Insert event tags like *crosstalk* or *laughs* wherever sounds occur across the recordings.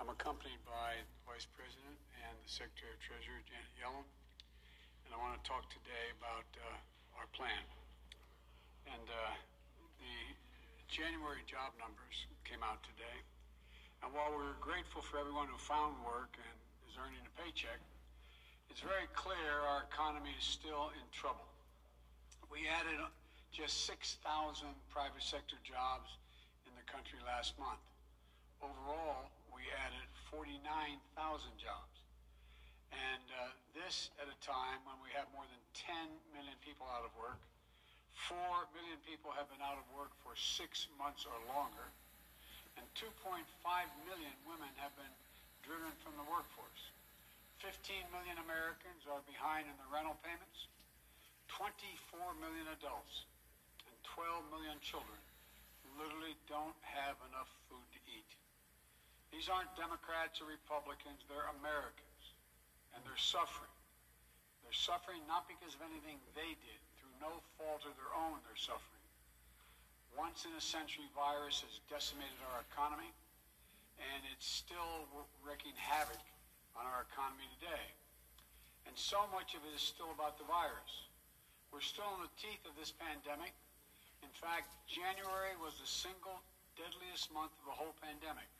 I'm accompanied by Vice President and the Secretary of Treasury, Janet Yellen, and I want to talk today about uh, our plan. And uh, the January job numbers came out today. And while we're grateful for everyone who found work and is earning a paycheck, it's very clear our economy is still in trouble. We added just 6,000 private sector jobs in the country last month. Overall, we added 49,000 jobs. And uh, this at a time when we have more than 10 million people out of work. 4 million people have been out of work for six months or longer. And 2.5 million women have been driven from the workforce. 15 million Americans are behind in the rental payments. 24 million adults and 12 million children literally don't have enough food. These aren't Democrats or Republicans, they're Americans. And they're suffering. They're suffering not because of anything they did, through no fault of their own, they're suffering. Once in a century virus has decimated our economy, and it's still wreaking havoc on our economy today. And so much of it is still about the virus. We're still in the teeth of this pandemic. In fact, January was the single deadliest month of the whole pandemic.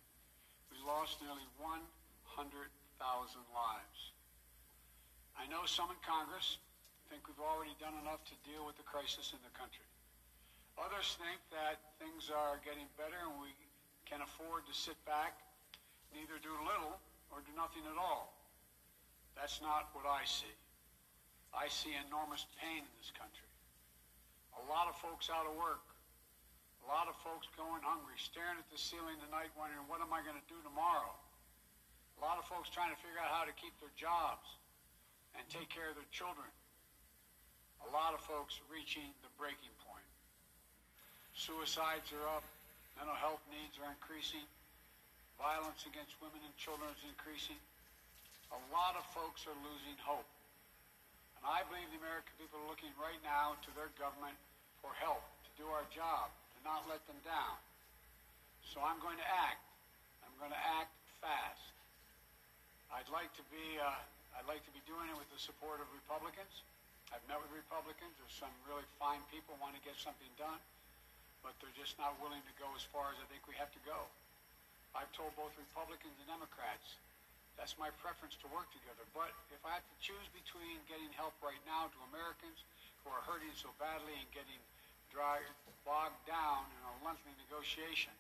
We lost nearly 100,000 lives. I know some in Congress think we've already done enough to deal with the crisis in the country. Others think that things are getting better and we can afford to sit back, neither do little or do nothing at all. That's not what I see. I see enormous pain in this country. A lot of folks out of work. A lot of folks going hungry, staring at the ceiling tonight wondering, what am I going to do tomorrow? A lot of folks trying to figure out how to keep their jobs and take care of their children. A lot of folks reaching the breaking point. Suicides are up. Mental health needs are increasing. Violence against women and children is increasing. A lot of folks are losing hope. And I believe the American people are looking right now to their government for help to do our job, to not let them down. So I'm going to act. I'm going to act fast. I'd like to be. Uh, I'd like to be doing it with the support of Republicans. I've met with Republicans. There's some really fine people want to get something done, but they're just not willing to go as far as I think we have to go. I've told both Republicans and Democrats that's my preference to work together. But if I have to choose between getting help right now to Americans who are hurting so badly and getting bogged down in a lengthy negotiation,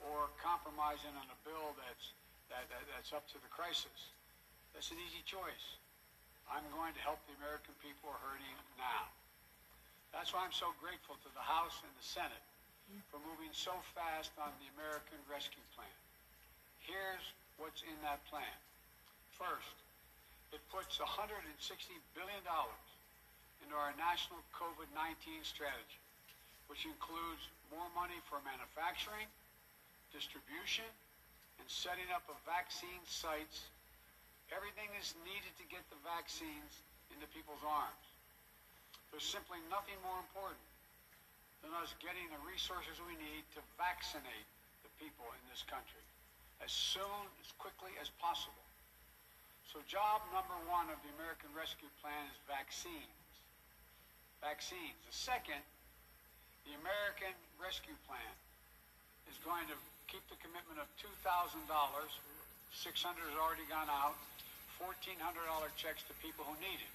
or compromising on a bill that's that, that, that's up to the crisis, that's an easy choice. I'm going to help the American people hurting now. That's why I'm so grateful to the House and the Senate for moving so fast on the American Rescue Plan. Here's what's in that plan. First, it puts $160 billion into our national COVID-19 strategy, which includes more money for manufacturing, distribution, and setting up of vaccine sites. Everything is needed to get the vaccines into people's arms. There's simply nothing more important than us getting the resources we need to vaccinate the people in this country as soon, as quickly as possible. So job number one of the American Rescue Plan is vaccines. Vaccines. The second, the American Rescue Plan is going to keep the commitment of $2,000. 600 has already gone out. $1,400 checks to people who need it.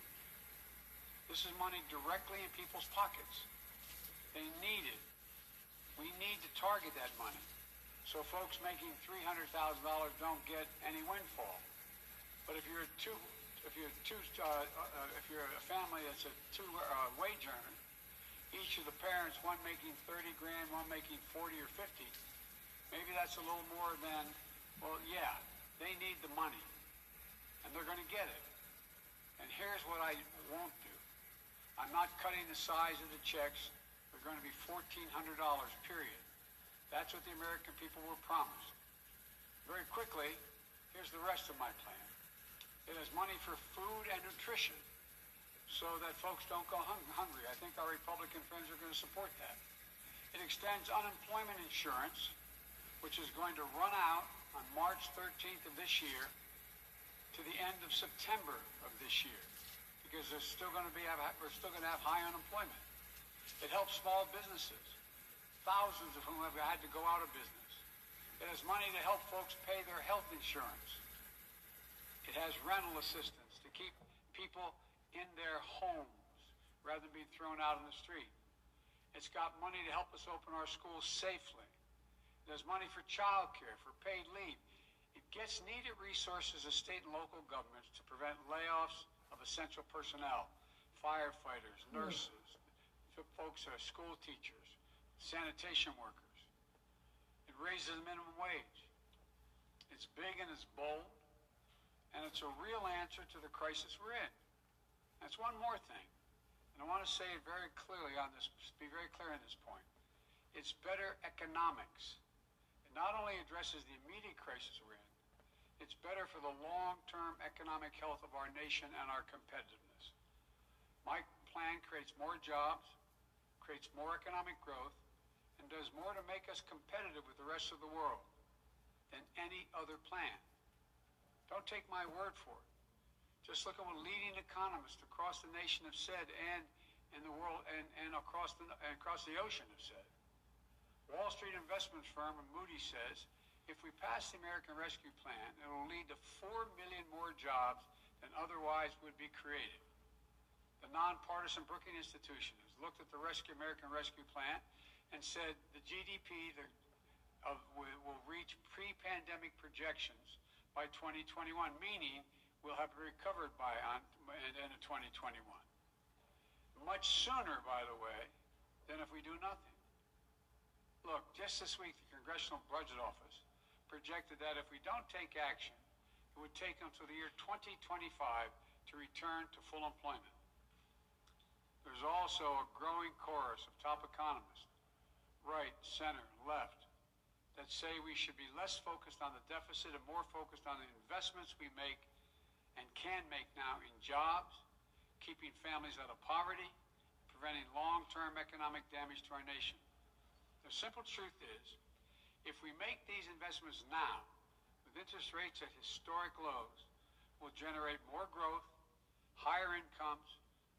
This is money directly in people's pockets. They need it. We need to target that money so folks making $300,000 don't get any windfall. But if you're two, if you're two, uh, uh, if you're a family that's a two uh, wage earner, each of the parents, one making 30 grand, one making 40 or 50, maybe that's a little more than, well, yeah, they need the money, and they're going to get it. And here's what I won't do. I'm not cutting the size of the checks. They're going to be $1,400, period. That's what the American people were promised. Very quickly, here's the rest of my plan. It has money for food and nutrition so that folks don't go hung- hungry. I think our Republican friends are going to support that. It extends unemployment insurance, which is going to run out on March 13th of this year to the end of September of this year because there's still going to be we're still going to have high unemployment. It helps small businesses, thousands of whom have had to go out of business. It has money to help folks pay their health insurance. It has rental assistance to keep people in their homes rather than being thrown out on the street. It's got money to help us open our schools safely. There's money for child care, for paid leave. It gets needed resources of state and local governments to prevent layoffs of essential personnel, firefighters, hmm. nurses, folks who are school teachers, sanitation workers. It raises the minimum wage. It's big and it's bold, and it's a real answer to the crisis we're in. That's one more thing. And I want to say it very clearly on this, be very clear on this point. It's better economics. It not only addresses the immediate crisis we're in, it's better for the long-term economic health of our nation and our competitiveness. My plan creates more jobs, creates more economic growth, and does more to make us competitive with the rest of the world than any other plan. Don't take my word for it. Just look at what leading economists across the nation have said and in the world and, and across the and across the ocean have said. Wall Street investment firm Moody says if we pass the American Rescue Plan, it will lead to 4 million more jobs than otherwise would be created. The nonpartisan Brookings Institution has looked at the Rescue American Rescue Plan and said the GDP the, of, will reach pre-pandemic projections by 2021, meaning we'll have recovered by on of 2021. Much sooner, by the way, than if we do nothing. Look, just this week, the Congressional Budget Office projected that if we don't take action, it would take until the year 2025 to return to full employment. There's also a growing chorus of top economists, right, center, left, that say we should be less focused on the deficit and more focused on the investments we make and can make now in jobs, keeping families out of poverty, preventing long-term economic damage to our nation. The simple truth is, if we make these investments now, with interest rates at historic lows, we'll generate more growth, higher incomes,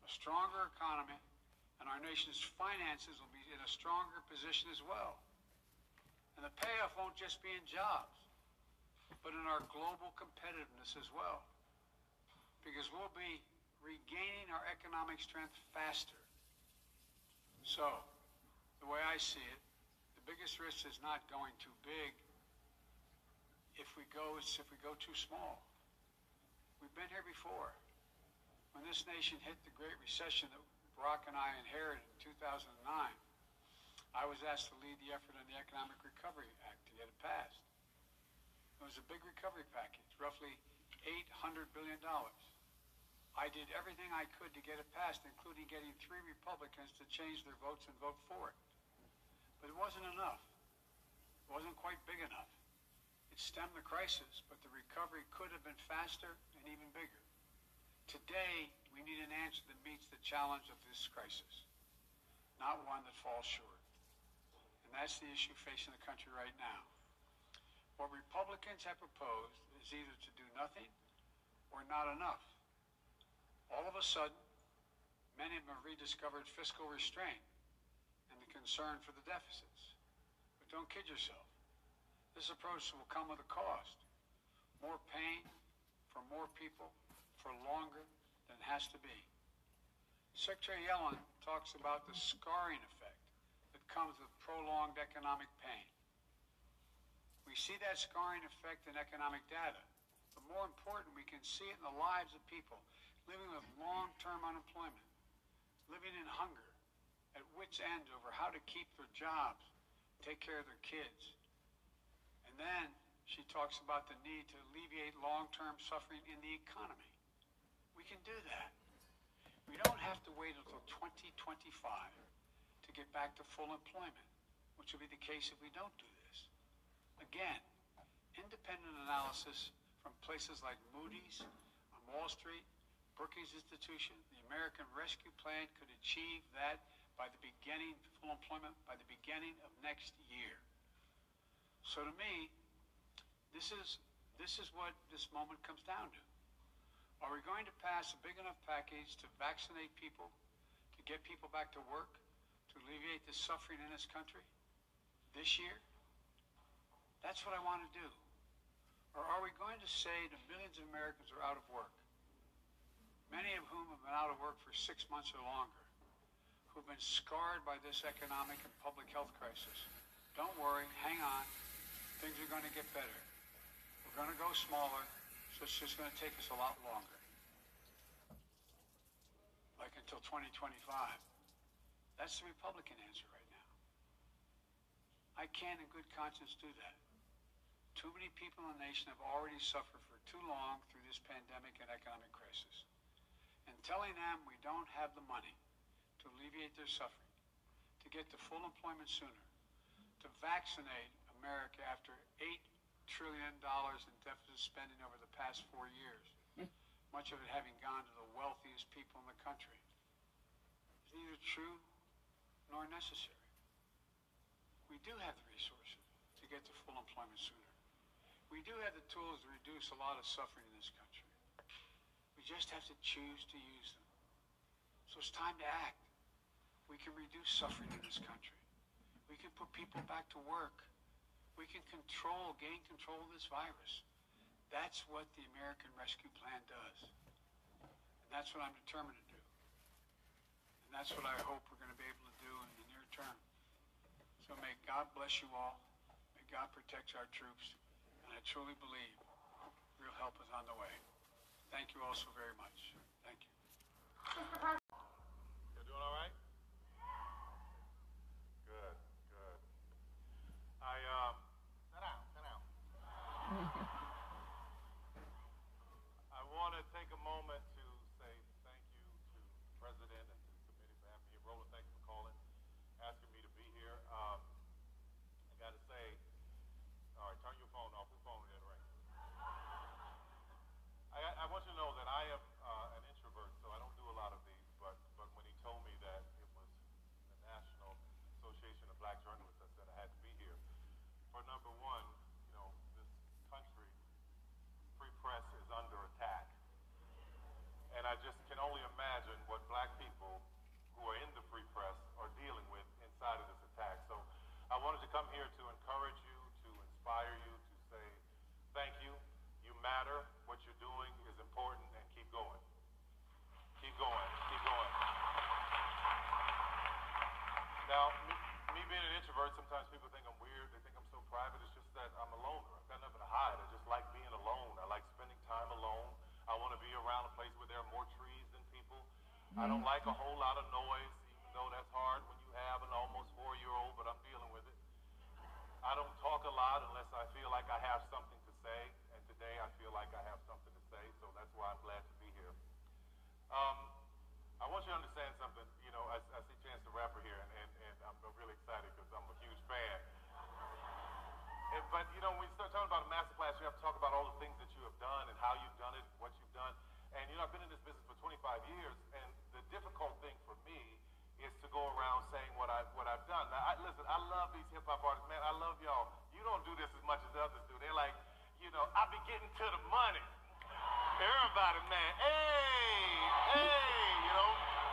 a stronger economy, and our nation's finances will be in a stronger position as well. And the payoff won't just be in jobs, but in our global competitiveness as well because we'll be regaining our economic strength faster. So, the way I see it, the biggest risk is not going too big. If we go, it's if we go too small. We've been here before. When this nation hit the Great Recession that Barack and I inherited in 2009, I was asked to lead the effort on the Economic Recovery Act to get it passed. It was a big recovery package, roughly $800 billion. I did everything I could to get it passed, including getting three Republicans to change their votes and vote for it. But it wasn't enough. It wasn't quite big enough. It stemmed the crisis, but the recovery could have been faster and even bigger. Today, we need an answer that meets the challenge of this crisis, not one that falls short. And that's the issue facing the country right now. What Republicans have proposed is either to do nothing or not enough. All of a sudden, many of them have rediscovered fiscal restraint and the concern for the deficits. But don't kid yourself. This approach will come with a cost. More pain for more people for longer than has to be. Secretary Yellen talks about the scarring effect that comes with prolonged economic pain. We see that scarring effect in economic data, but more important, we can see it in the lives of people living with long-term unemployment, living in hunger, at wits' end over how to keep their jobs, take care of their kids. And then she talks about the need to alleviate long-term suffering in the economy. We can do that. We don't have to wait until 2025 to get back to full employment, which will be the case if we don't do this. Again, independent analysis from places like Moody's on Wall Street Brookings Institution, the American Rescue Plan could achieve that by the beginning, full employment by the beginning of next year. So to me, This is, this is what this moment comes down to. Are we going to pass a big enough package to vaccinate people, to get people back to work, to alleviate the suffering in this country this year? That's what I want to do. Or are we going to say to millions of Americans are out of work, many of whom have been out of work for six months or longer, who've been scarred by this economic and public health crisis, don't worry, hang on, things are going to get better. We're going to go smaller, so it's just going to take us a lot longer. Like until 2025. That's the Republican answer right now. I can't in good conscience do that. Too many people in the nation have already suffered for too long through this pandemic and economic crisis. Telling them we don't have the money to alleviate their suffering, to get to full employment sooner, to vaccinate America after $8 trillion in deficit spending over the past four years, *laughs* much of it having gone to the wealthiest people in the country, is neither true nor necessary. We do have the resources to get to full employment sooner. We do have the tools to reduce a lot of suffering in this country. Just have to choose to use them. So it's time to act. We can reduce suffering in this country. We can put people back to work. We can control, gain control of this virus. That's what the American Rescue Plan does. And that's what I'm determined to do. And that's what I hope we're going to be able to do in the near term. So may God bless you all. May God protect our troops. And I truly believe real help is on the way. Thank you all so very much. Thank you. You're doing all right? Good, good. I, um, sit down, sit down. *laughs* I want to take a moment to say thank you to the President and to the committee for having me here. Roland, thanks for calling, asking me to be here. Um, I got to say, all right, turn your phone off. Whose phone did it ring? I, I want you to know that I am uh, an introvert, so I don't do a lot of these. But but when he told me that it was the National Association of Black Journalists, I said I had to be here. For number one, you know, this country, free press is under attack, and I just can only imagine what black people who are in the free press are dealing with inside of this attack. So I wanted to come here to encourage you, to inspire you, to say thank you. You matter. What you're doing is important, and keep going. Keep going. Keep going. Now, me, me being an introvert, sometimes people think I'm weird. They think I'm so private. It's just that I'm a loner. I've got nothing to hide. I just like being alone. I like spending time alone. I want to be around a place where there are more trees than people. I don't like a whole lot of noise, even though that's hard when you have an almost four-year-old, but I'm dealing with it. I don't talk a lot unless I feel like I have something to say, and today I feel like I have something to say, so that's why I'm glad to be here. Um, I want you to understand something. You know, I, I see Chance the Rapper here, and, and, and I'm really excited because I'm a huge fan. But, you know, when you start talking about a master class, you have to talk about all the things that you have done and how you've done it, what you've done. And, you know, I've been in this business for 25 years, and the difficult thing for me is to go around saying what, I, what I've done. Now, I, listen, I love these hip-hop artists. Man, I love y'all. You don't do this as much as others do. They're like, you know, I be getting to the money. Everybody, man, hey, hey, you know.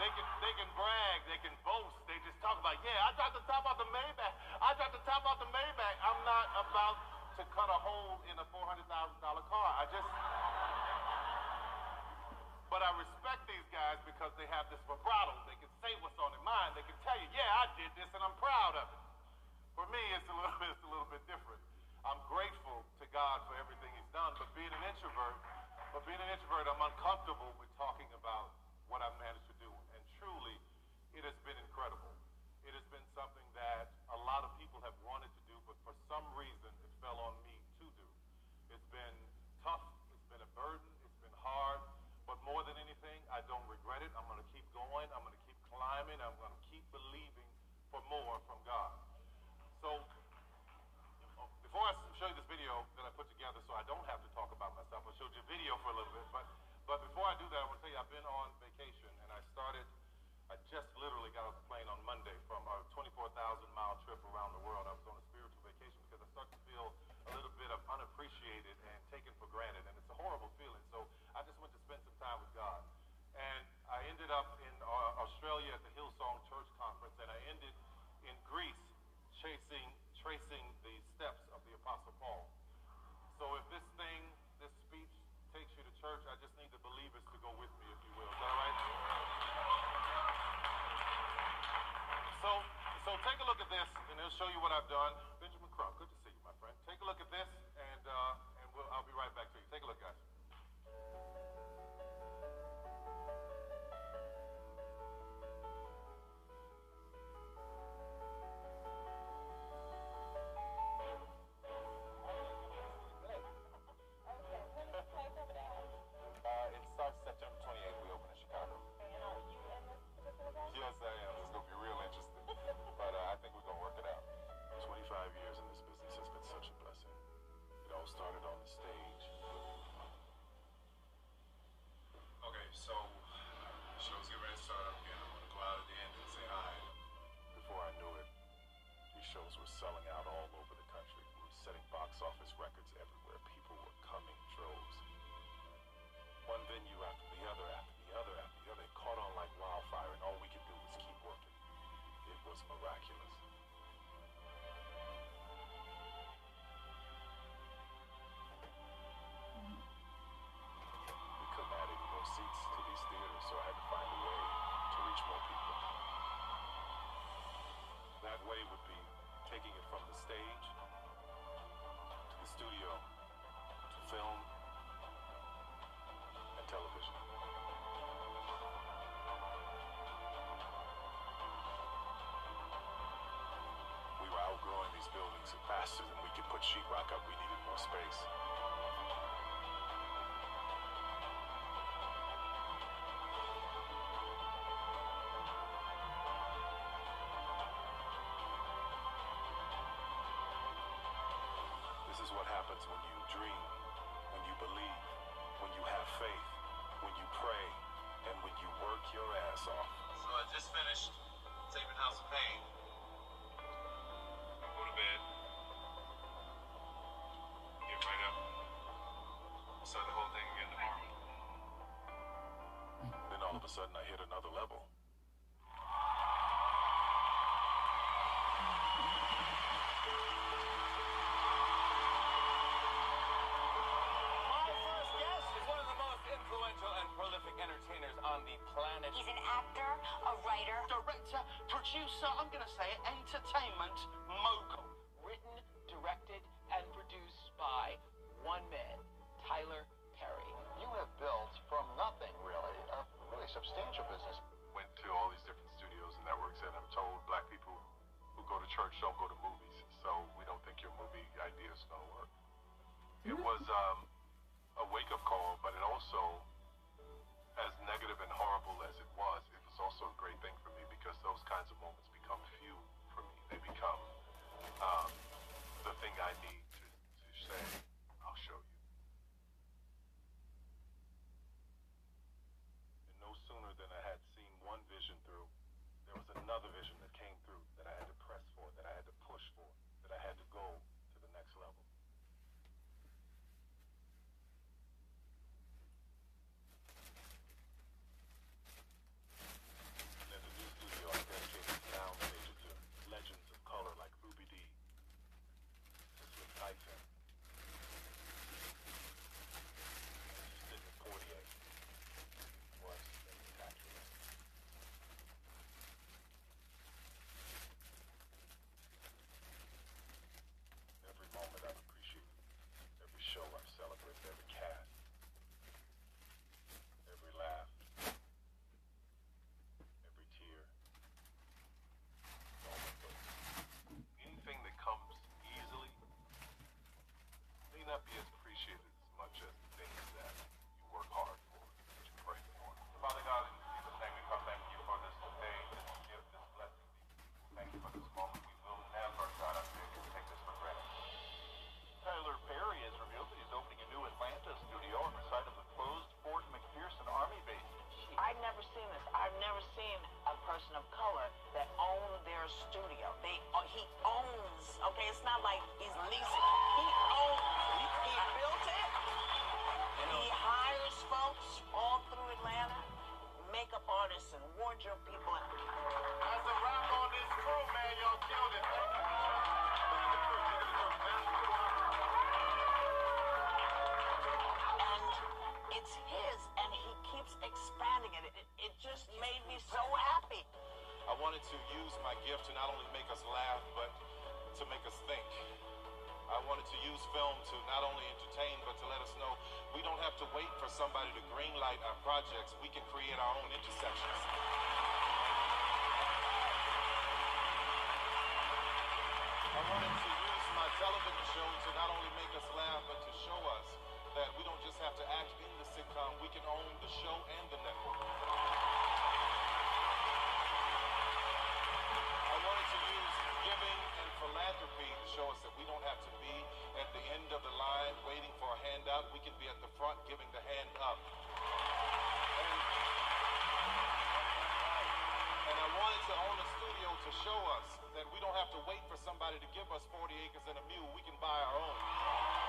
They can, they can brag, they can boast, they just talk about, yeah, I dropped the top off the Maybach. I dropped the top off the Maybach. I'm not about to cut a hole in a $400,000 car. I just, but I respect these guys because they have this vibrato. They can say what's on their mind. They can tell you, yeah, I did this and I'm proud of it. For me, it's a little *laughs* bit, it's a little bit different. I'm grateful to God for everything He's done, but being an introvert, but being an introvert, I'm uncomfortable with talking about what I've managed truly, it has been incredible. It has been something that a lot of people have wanted to do, but for some reason, it fell on me to do. It's been tough. It's been a burden. It's been hard. But more than anything, I don't regret it. I'm going to keep going. I'm going to keep climbing. I'm going to keep believing for more from God. So before I show you this video that I put together, so I don't have to talk about myself, I showed you a video for a little bit. But but before I do that, I want to tell you I've been on vacation and I started. I just literally got off the plane on Monday from a 24,000 mile trip around the world. I was on a spiritual vacation because I started to feel a little bit of unappreciated and taken for granted, and it's a horrible feeling. So I just went to spend some time with God, and I ended up in uh, Australia at the Hillsong Church Conference, and I ended in Greece chasing, tracing the steps of the Apostle Paul. So if this thing, this speech takes you to church, I just need the believers to go with me. take a look at this, and it'll show you what I've done. Benjamin Crump, good to see you, my friend. Take a look at this, and, uh, and we'll, I'll be right back to you. Take a look, guys. was miraculous. faster than we could put sheetrock up. We needed more space. This is what happens when you dream, when you believe, when you have faith, when you pray, and when you work your ass off. So I just finished taping House of Payne. of a sudden I hit another level. My first guest is one of the most influential and prolific entertainers on the planet. He's an actor, a writer, director, producer, I'm going to say it, entertainment somebody to green light our projects, we can create our own intersections. I wanted to use my television show to not only make us laugh, but to show us that we don't just have to act in the sitcom, we can own the show and the network. I wanted to use giving and philanthropy to show us that we don't have to be at the end of the line waiting for a handout. We can be at front giving the hand up. And, and I wanted to own a studio to show us that we don't have to wait for somebody to give us 40 acres and a mule. We can buy our own.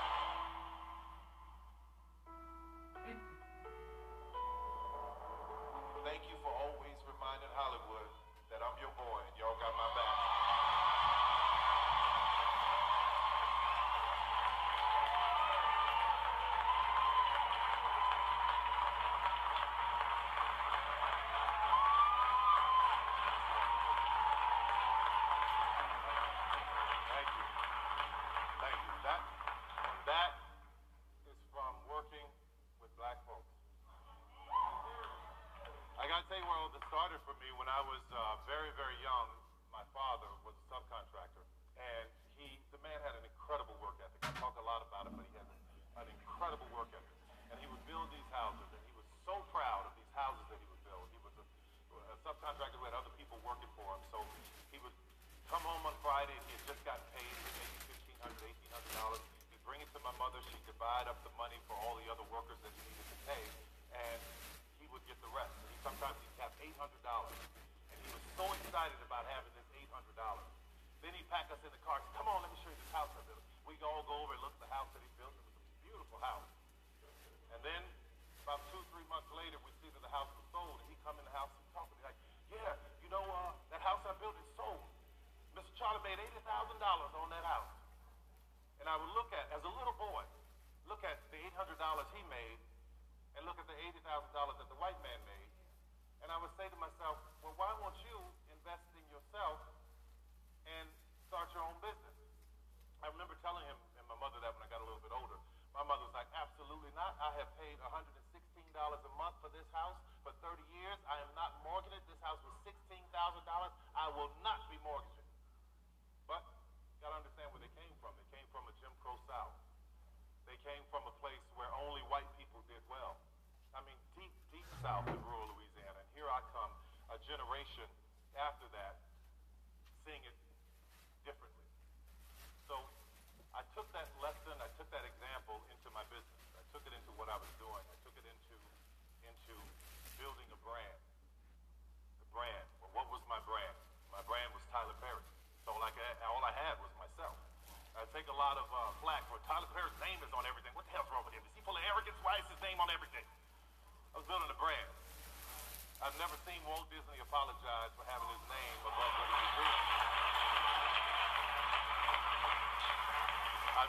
started for me when I was uh, very, very young. My father was a subcontractor, and he, the man had an incredible work ethic. I talk a lot about it, but he had an incredible work ethic. And he would build these houses.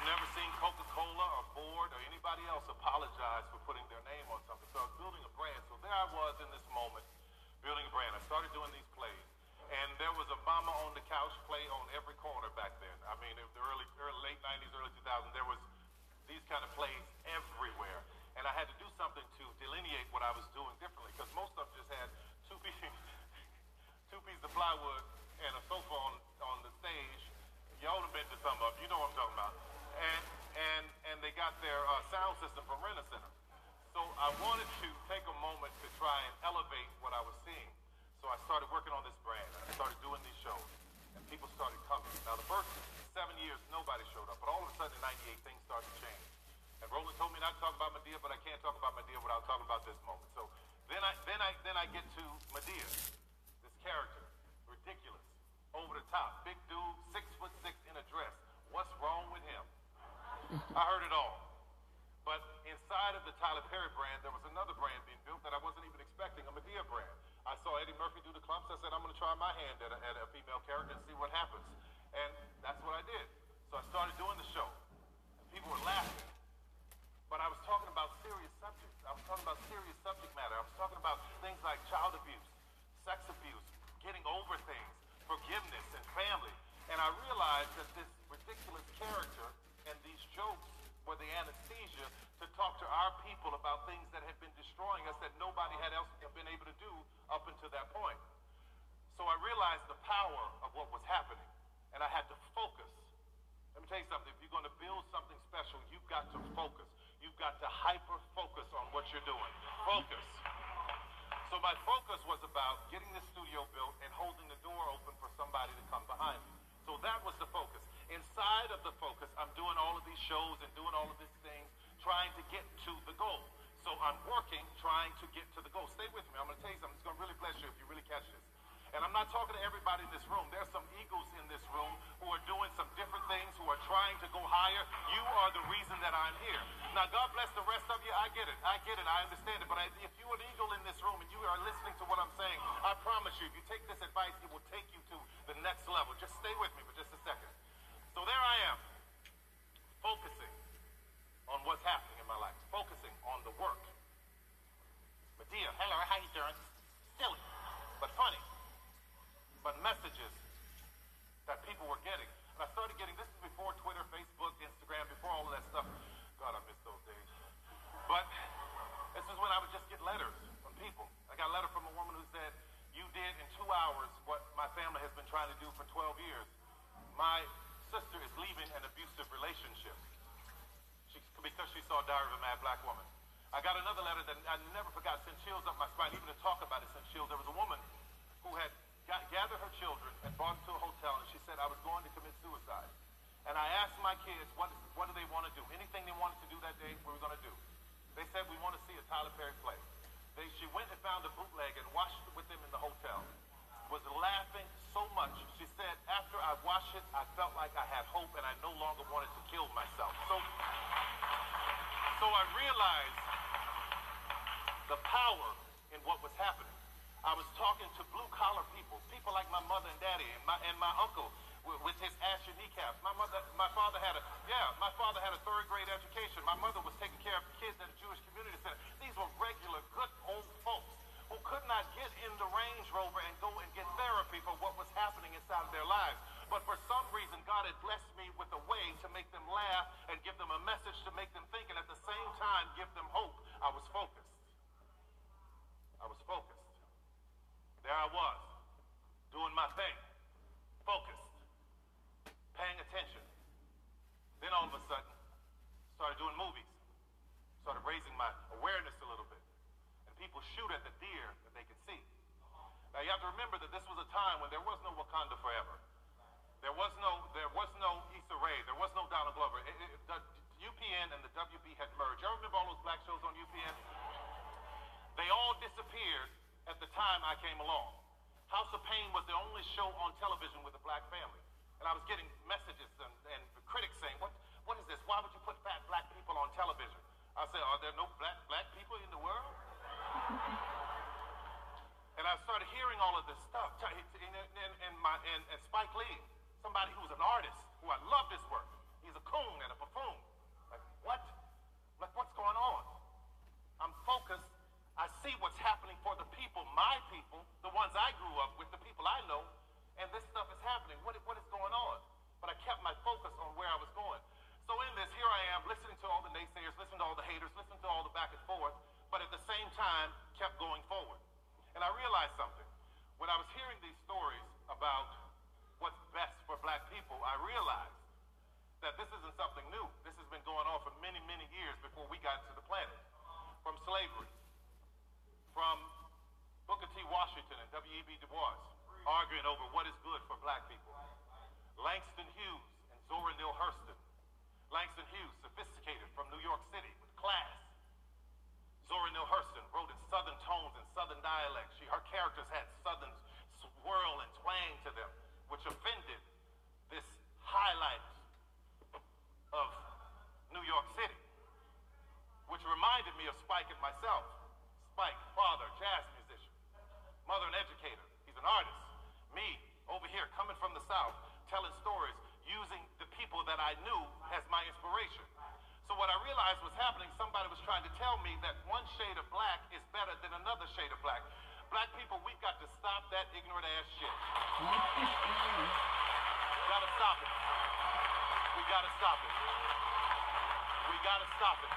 I've never seen Coca-Cola or Ford or anybody else apologize for I heard it all. Everybody in this room. There's some eagles in this room who are doing some different things, who are trying to go higher. You are the reason that I'm here. Now, God bless the rest of you. I get it. I get it. I understand it. But I, if you're an eagle in this room and you are listening to what I'm saying, I promise you, if you take this advice, it will take you to the next level. Just stay with me for just a second. So there I am, focusing on what's happening in my life, focusing on the work. Madea, hello, how are you doing? Silly, but funny. But messages that people were getting. And I started getting, this is before Twitter, Facebook, Instagram, before all of that stuff. God, I miss those days. But this is when I would just get letters from people. I got a letter from a woman who said, you did in two hours what my family has been trying to do for 12 years. My sister is leaving an abusive relationship she, because she saw Diary of a Mad Black Woman. I got another letter that I never forgot, sent chills up my spine. Even to talk about it sent chills. There was a woman who had got, gathered her children and brought them to a hotel, and she said, I was going to commit suicide. And I asked my kids, what, what do they want to do? Anything they wanted to do that day, we were going to do. They said, we want to see a Tyler Perry play. They, she went and found a bootleg and watched it with them in the hotel. Was laughing so much. She said, after I watched it, I felt like I had hope and I no longer wanted to kill myself. So, so I realized the power in what was happening. I was talking to blue collar people, people like my mother and daddy and my, and my uncle with, his ashy kneecaps. My mother, my father had a, yeah, my father had a third grade education. My mother was taking care of kids at a Jewish community center. These were regular, good old folks who could not get in the Range Rover and go and get therapy for what was happening inside of their lives. But for some reason, God had blessed me with a way to make them laugh and give them a message to make them think, and at the same time, give them hope. I was focused. I was focused. There I was, realized was happening, somebody was trying to tell me that one shade of black is better than another shade of black. Black people, we've got to stop that ignorant ass shit. we gotta stop it. We gotta stop it. We gotta stop it.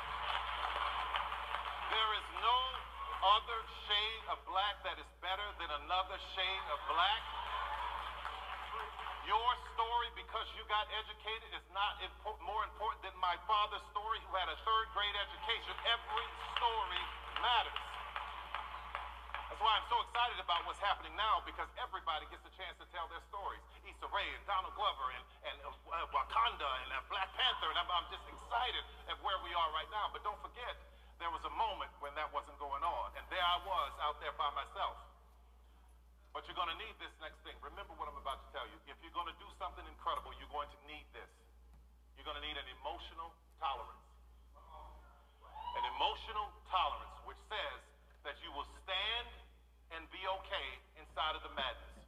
There is no other shade of black that is better than another shade of black. Your story, because you got educated, is not impo- more important than my father's story, who had a third grade education. Every story matters. That's why I'm so excited about what's happening now, because everybody gets a chance to tell their stories. Issa Rae and Donald Glover and, and uh, Wakanda and uh, Black Panther, and I'm, I'm just excited at where we are right now. But don't forget, there was a moment when that wasn't going on, and there I was out there by myself. But you're going to need this next thing. Remember what I'm about to tell you. If you're going to do something incredible, you're going to need this. You're going to need an emotional tolerance. An emotional tolerance, which says that you will stand and be okay inside of the madness.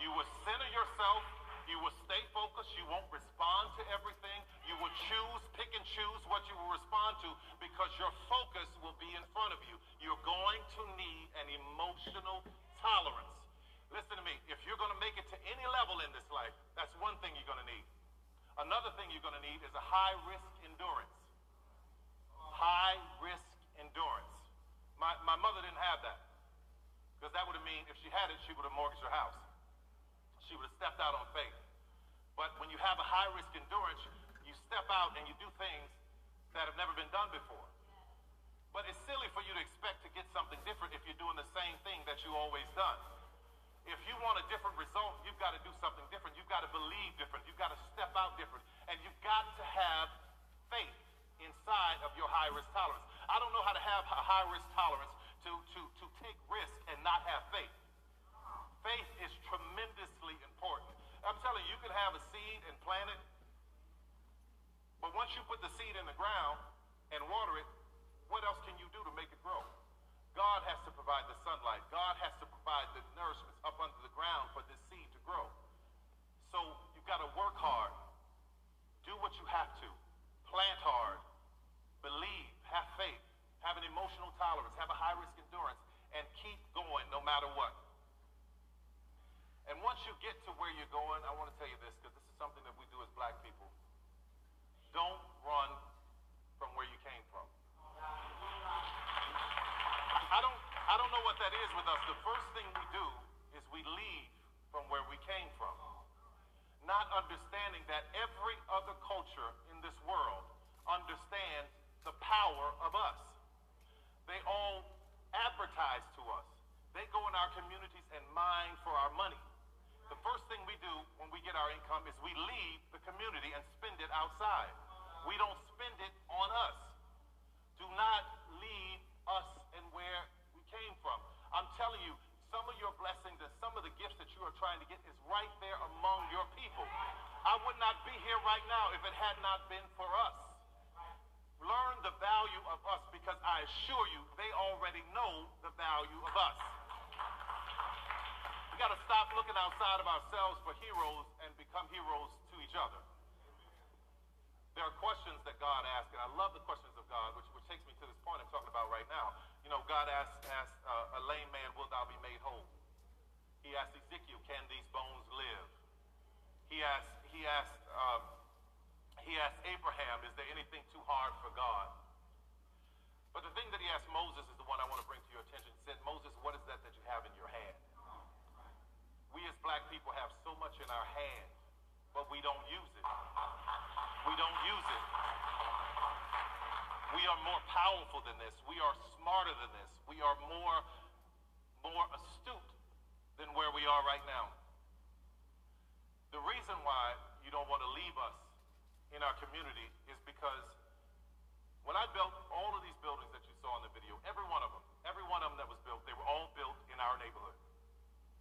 You will center yourself. You will stay focused. You won't respond to everything. You will choose, pick and choose what you will respond to because your focus will be in front of you. You're going to need an emotional tolerance. Listen to me. If you're going to make it to any level in this life, that's one thing you're going to need. Another thing you're going to need is a high risk endurance. High risk endurance. My, my mother didn't have that. Because that would have mean if she had it, she would have mortgaged her house. She would have stepped out on faith. But when you have a high risk endurance, you step out and you do things that have never been done before. But it's silly for you to expect to get something different if you're doing the same thing that you always done. If you want a different result, you've got to do something different. You've got to believe different. You've got to step out different. And you've got to have faith inside of your high risk tolerance. I don't know how to have a high risk tolerance to, to, to take risk and not have faith. Faith is tremendously important. I'm telling you, you can have a seed and plant it, but once you put the seed in the ground and water it, what else can you do to make it grow? God has to provide the sunlight. God has to provide the nourishment up under the ground for this seed to grow. So you've got to work hard. Do what you have to. Plant hard. Believe. Have faith. Have an emotional tolerance. Have a high risk endurance. And keep going no matter what. And once you get to where you're going, I want to tell you this because this is something that we do as black people. Don't run from where you came from. I don't know what that is with us. The first thing we do is we leave from where we came from. Not understanding that every other culture in this world understands the power of us. They all advertise to us. They go in our communities and mine for our money. The first thing we do when we get our income is we leave the community and spend it outside. We don't spend it on us. Do not leave us and where came from. I'm telling you, some of your blessings and some of the gifts that you are trying to get is right there among your people. I would not be here right now if it had not been for us. Learn the value of us because I assure you they already know the value of us. We got to stop looking outside of ourselves for heroes and become heroes to each other. There are questions that God asks, and I love the questions of God, which, which takes me to this point I'm talking about right now. You know, God asked, asked uh, a lame man, Will thou be made whole? He asked Ezekiel, Can these bones live? He asked, he asked, um, he asked Abraham, Is there anything too hard for God? But the thing that he asked Moses is the one I want to bring to your attention. He said, Moses, what is that that you have in your hand? We as black people have so much in our hands, but we don't use it. We don't use it. We are more powerful than this. We are smarter than this. We are more, more astute than where we are right now. The reason why you don't want to leave us in our community is because when I built all of these buildings that you saw in the video, every one of them, every one of them that was built, they were all built in our neighborhood,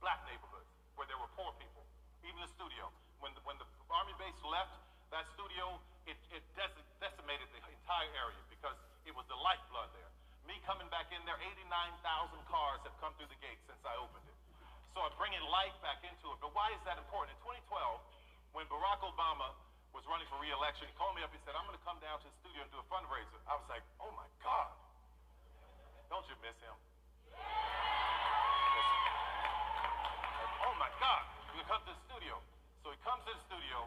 black neighborhoods, where there were poor people. Even the studio. When the, when the army base left that studio, it, it decimated the entire area because it was the lifeblood there. Me coming back in there, 89,000 cars have come through the gate since I opened it. So I'm bringing life back into it. But why is that important? In 2012, when Barack Obama was running for re-election, he called me up. He said, "I'm going to come down to the studio and do a fundraiser." I was like, "Oh my God! Don't you miss him?" oh my God! We come to the studio. So he comes to the studio.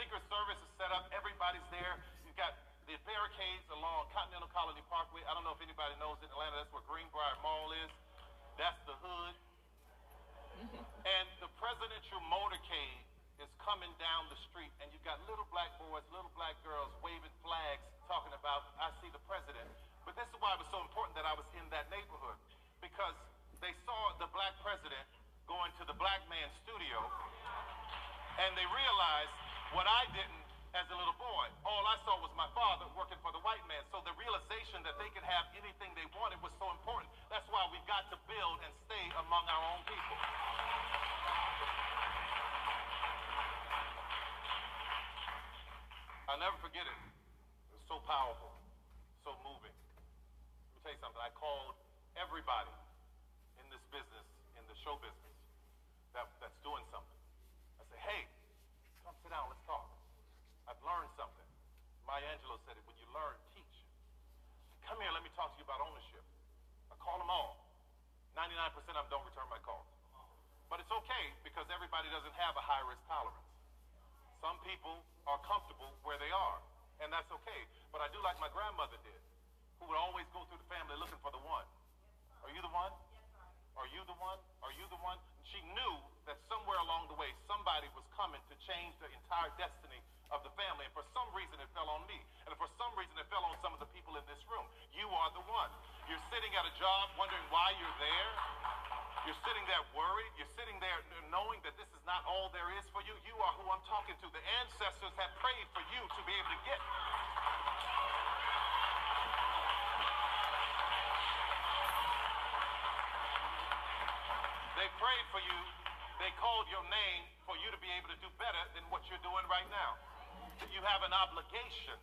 Secret Service is set up. Everybody's there. He's got the barricades along Continental Colony Parkway. I don't know if anybody knows in Atlanta. That's where Greenbrier Mall is. That's the hood. *laughs* and the presidential motorcade is coming down the street, and you've got little black boys, little black girls waving flags, talking about, I see the president. But this is why it was so important that I was in that neighborhood, because they saw the black president going to the black man's studio, and they realized what I didn't as a little boy. All I saw was my father working for the white man. So the realization that they could have anything they wanted was so important. That's why we've got to build and stay among our own people. I'll never forget it. It was so powerful, so moving. Let me tell you something. I called everybody in this business, in the show business, that, that's doing something. Down, let's talk. I've learned something. Maya Angelou said it, when you learn, teach. Come here, let me talk to you about ownership. I call them all. 99% of them don't return my calls. But it's okay because everybody doesn't have a high risk tolerance. Some people are comfortable where they are, and that's okay. But I do like my grandmother did, who would always go through the family looking for the one. Are you the one? Are you the one? Are you the one? She knew that somewhere along the way somebody was coming to change the entire destiny of the family. And for some reason it fell on me. And for some reason it fell on some of the people in this room. You are the one. You're sitting at a job wondering why you're there. You're sitting there worried. You're sitting there knowing that this is not all there is for you. You are who I'm talking to. The ancestors have prayed for you to be able to get. Prayed for you. They called your name for you to be able to do better than what you're doing right now. You have an obligation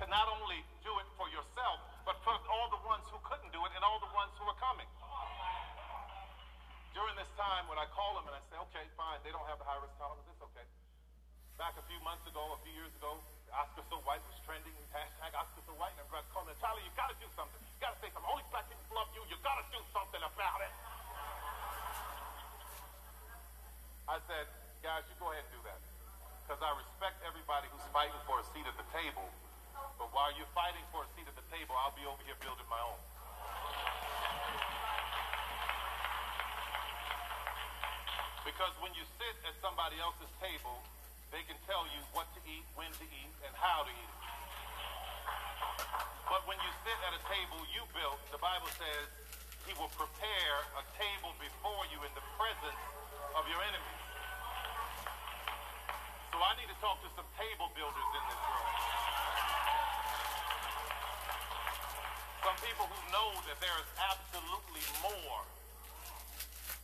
to not only do it for yourself, but for all the ones who couldn't do it and all the ones who are coming. During this time, when I call them and I say, okay, fine, they don't have the high risk tolerance, it's okay. Back a few months ago, a few years ago, Oscar so white was trending, hashtag Oscar so white, and everybody's calling me, Tyler, you gotta do something. You gotta say something. Only black people love you, you gotta do something about it. I said, guys, you go ahead and do that. Because I respect everybody who's fighting for a seat at the table. But while you're fighting for a seat at the table, I'll be over here building my own. Because when you sit at somebody else's table, they can tell you what to eat, when to eat, and how to eat it. But when you sit at a table you built, the Bible says he will prepare a table before you in the presence of your enemies. So I need to talk to some table builders in this room. Some people who know that there is absolutely more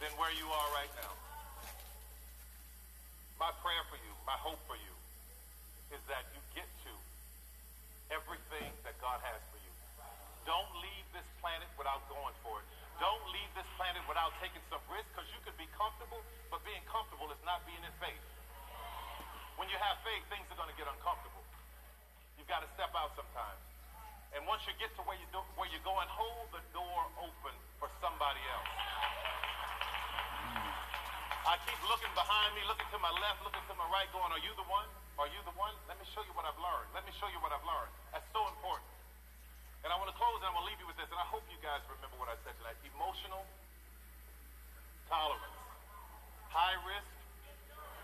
than where you are right now. My prayer for you, my hope for you, is that you get to everything that God has for you. Don't leave this planet without going for it. Don't leave this planet without taking some risk because you could be comfortable, but being comfortable is not being in faith. When you have faith, things are going to get uncomfortable. You've got to step out sometimes. And once you get to where, you do, where you're going, hold the door open for somebody else. I keep looking behind me, looking to my left, looking to my right, going, Are you the one? Are you the one? Let me show you what I've learned. Let me show you what I've learned. That's so important. And I want to close and I'm going to leave you with this. And I hope you guys remember what I said tonight. Emotional tolerance, high risk,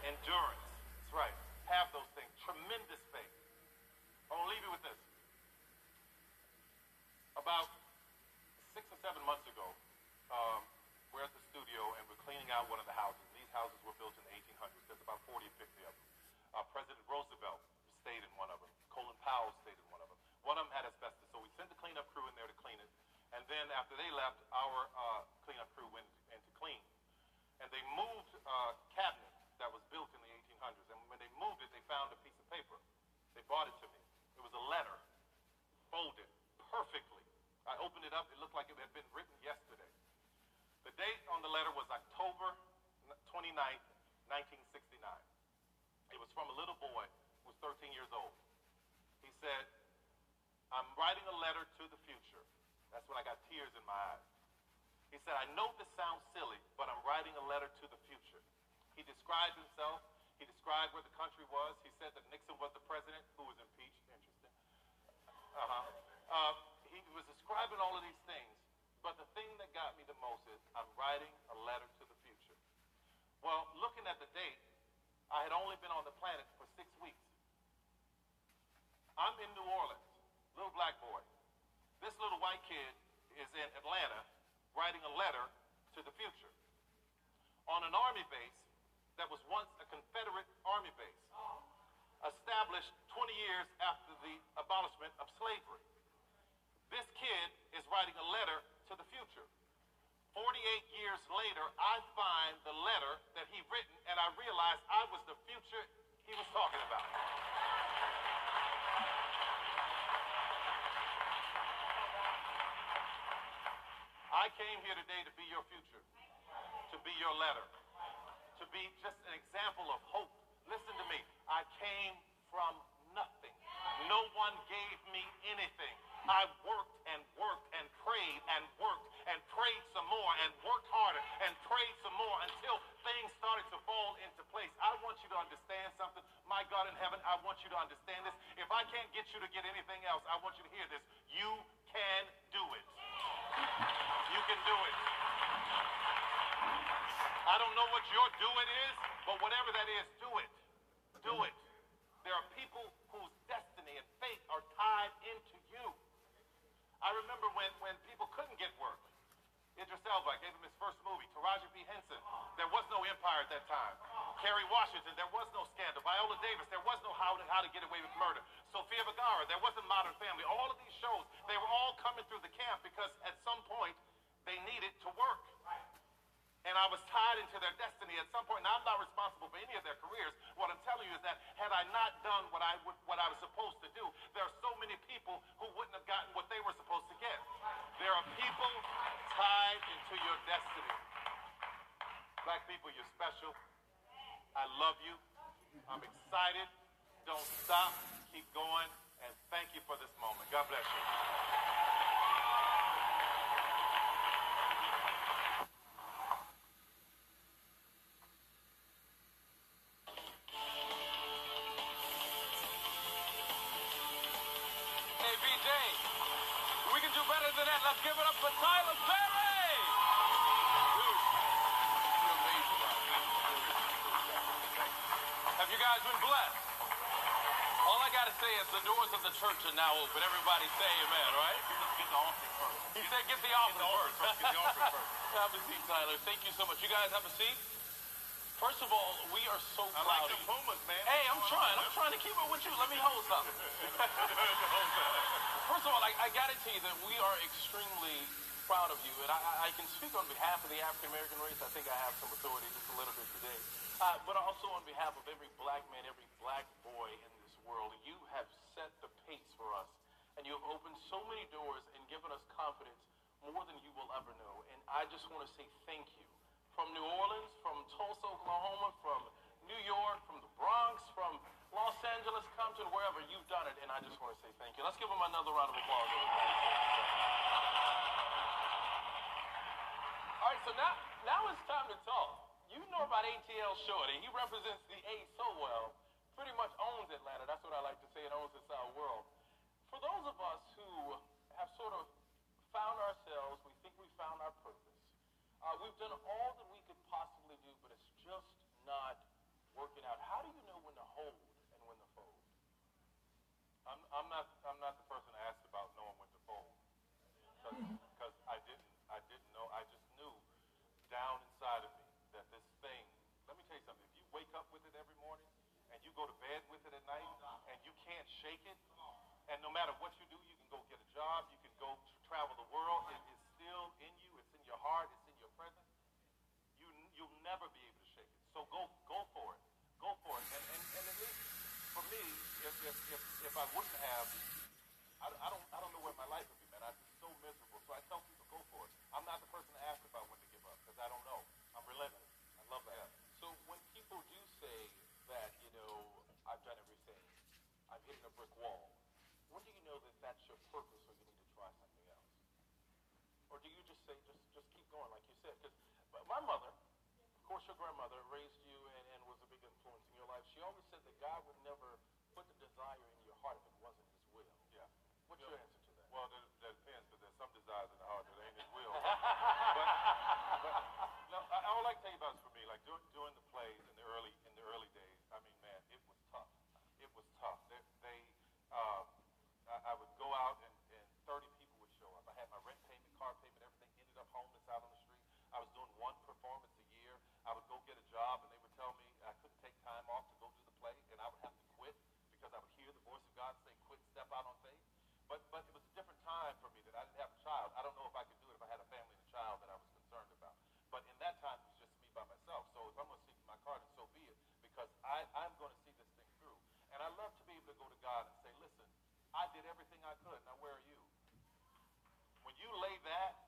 endurance. That's right. Have those things. Tremendous faith. I want to leave you with this. About six or seven months ago, um, we're at the studio and we're cleaning out one of the houses. These houses were built in the 1800s. There's about 40 or 50 of them. Uh, President Roosevelt stayed in one of them. Colin Powell stayed in one of them. One of them had asbestos, so we sent the cleanup crew in there to clean it. And then after they left, our uh, cleanup crew went in to clean. And they moved uh, cabinet that was built in the 1800s. And when they moved it, they found a piece of paper. They brought it to me. It was a letter, folded perfectly. I opened it up. It looked like it had been written yesterday. The date on the letter was October 29th, 1969. It was from a little boy who was 13 years old. He said, I'm writing a letter to the future. That's when I got tears in my eyes. He said, I know this sounds silly, but I'm writing a letter to the future. He described himself. He described where the country was. He said that Nixon was the president who was impeached. Interesting. Uh-huh. Uh, he was describing all of these things. But the thing that got me the most is I'm writing a letter to the future. Well, looking at the date, I had only been on the planet for six weeks. I'm in New Orleans, little black boy. This little white kid is in Atlanta writing a letter to the future on an army base that was once a Confederate army base established established 20 years after the abolishment of slavery. This kid is writing a letter to the future. 48 years later, I find the letter that he written, and I realize I was the future he was talking about. I came here today to be your future, to be your letter, to be just an example of hope. Listen to me. I came from nothing. No one gave me anything. I worked and worked and prayed and worked and prayed some more and worked harder and prayed some more until things started to fall into place. I want you to understand something. My God in heaven, I want you to understand this. If I can't get you to get anything else, I want you to hear this. You can do it. You can do it. I don't know what your do it is, but whatever that is, do it. Do it. There are people whose destiny and fate are tied into you. I remember when, when people couldn't get work. Idris Elba gave him his first movie, Taraji P. Henson. There was no empire at that time. Kerry Washington, there was no scandal. Viola Davis, there was no how to, how to get away with murder. Sofia Vergara, there wasn't Modern Family. All of these shows, they were all coming through the camp because at some point they needed to work. And I was tied into their destiny at some point. Now I'm not responsible for any of their careers. What I'm telling you is that had I not done what I what I was supposed to do, there are so many people who wouldn't have gotten what they were supposed to get. There are people tied into your destiny. Black people, you're special. I love you. I'm excited. Don't stop. Keep going. And thank you for this moment. God bless you. Guys been blessed? All I gotta say is the doors of the church are now open. Everybody say amen, right? Get the offering first. He said get the offering first. first. Get the offering first. *laughs* have a seat, Tyler. Thank you so much. You guys have a seat. First of all, we are so I proud like of the you. Pumas, man. Hey, I'm trying. I'm trying to keep it with you. Let me hold something. *laughs* First of all, I, I got to tell you that we are extremely proud of you, and I, I- I can speak on behalf of the African American race. I think I have some authority just a little bit today, uh, but also on behalf of every black man, every black boy in this world. You have set the pace for us, and you have opened so many doors and given us confidence more than you will ever know. And I just want to say thank you from New Orleans, from Tulsa, Oklahoma, from New York, from the Bronx, from Los Angeles, Compton, wherever you've done it, and I just want to say thank you. Let's give them another round of applause. All right, so now now it's time to talk. You know about ATL Shorty. He represents the A so well. Pretty much owns Atlanta. That's what I like to say. It owns this our world. For those of us who have sort of found ourselves, we think we found our purpose. Uh, we've done all that we could possibly do, but it's just not working out. How do you know when to hold and when to fold? I'm, I'm not. I'm not the person asked about knowing when to fold, because I didn't. I didn't know. I just knew down inside of me that this thing. Let me tell you something. If you wake up with it every morning and you go to bed with it at night and you can't shake it, and no matter what you do, you can go get a job. You can go tr- travel the world. It is still in you. It's in your heart. It's in your presence. You you'll never be able to shake it. So go go for it. Go for it. And and, and at least for me, if if if, if I wouldn't have, I, I don't I don't know where my life would be, man. I'd be so miserable. So I tell people go for it. I'm not the person to ask about when to give up because I don't know. I'm relentless. I love that. So when people do say that, you know, I've done everything, I've a brick wall, when do you know that that's your purpose or you need to try something else? Or do you just say, just just keep going, like you said? Because my mother, of course, your grandmother raised you and, and was a big influence in your life. She always said that God would never put the desire in your heart if it wasn't His will. Yeah. What's your answer to that? Well, that, that depends because there's some desires in the heart that ain't His will. *laughs* but, but no, I, I can tell you about is for me, like during, during the plays in child. I don't know if I could do it if I had a family and a child that I was concerned about. But in that time, it was just me by myself. So if I'm going to seek my card, and so be it, because I, I'm going to see this thing through. And I love to be able to go to God and say, listen, I did everything I could. Now, where are you? When you lay that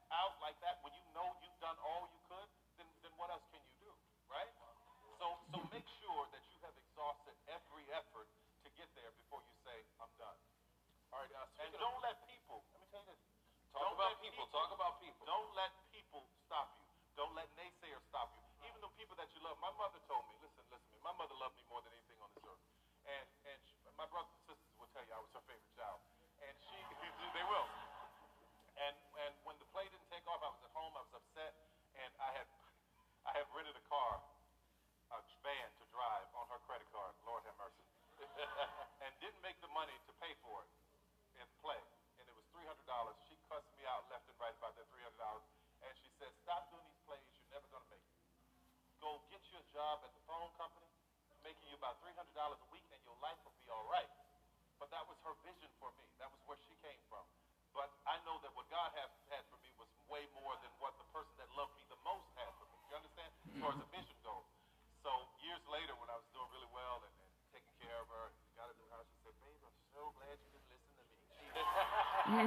Yeah.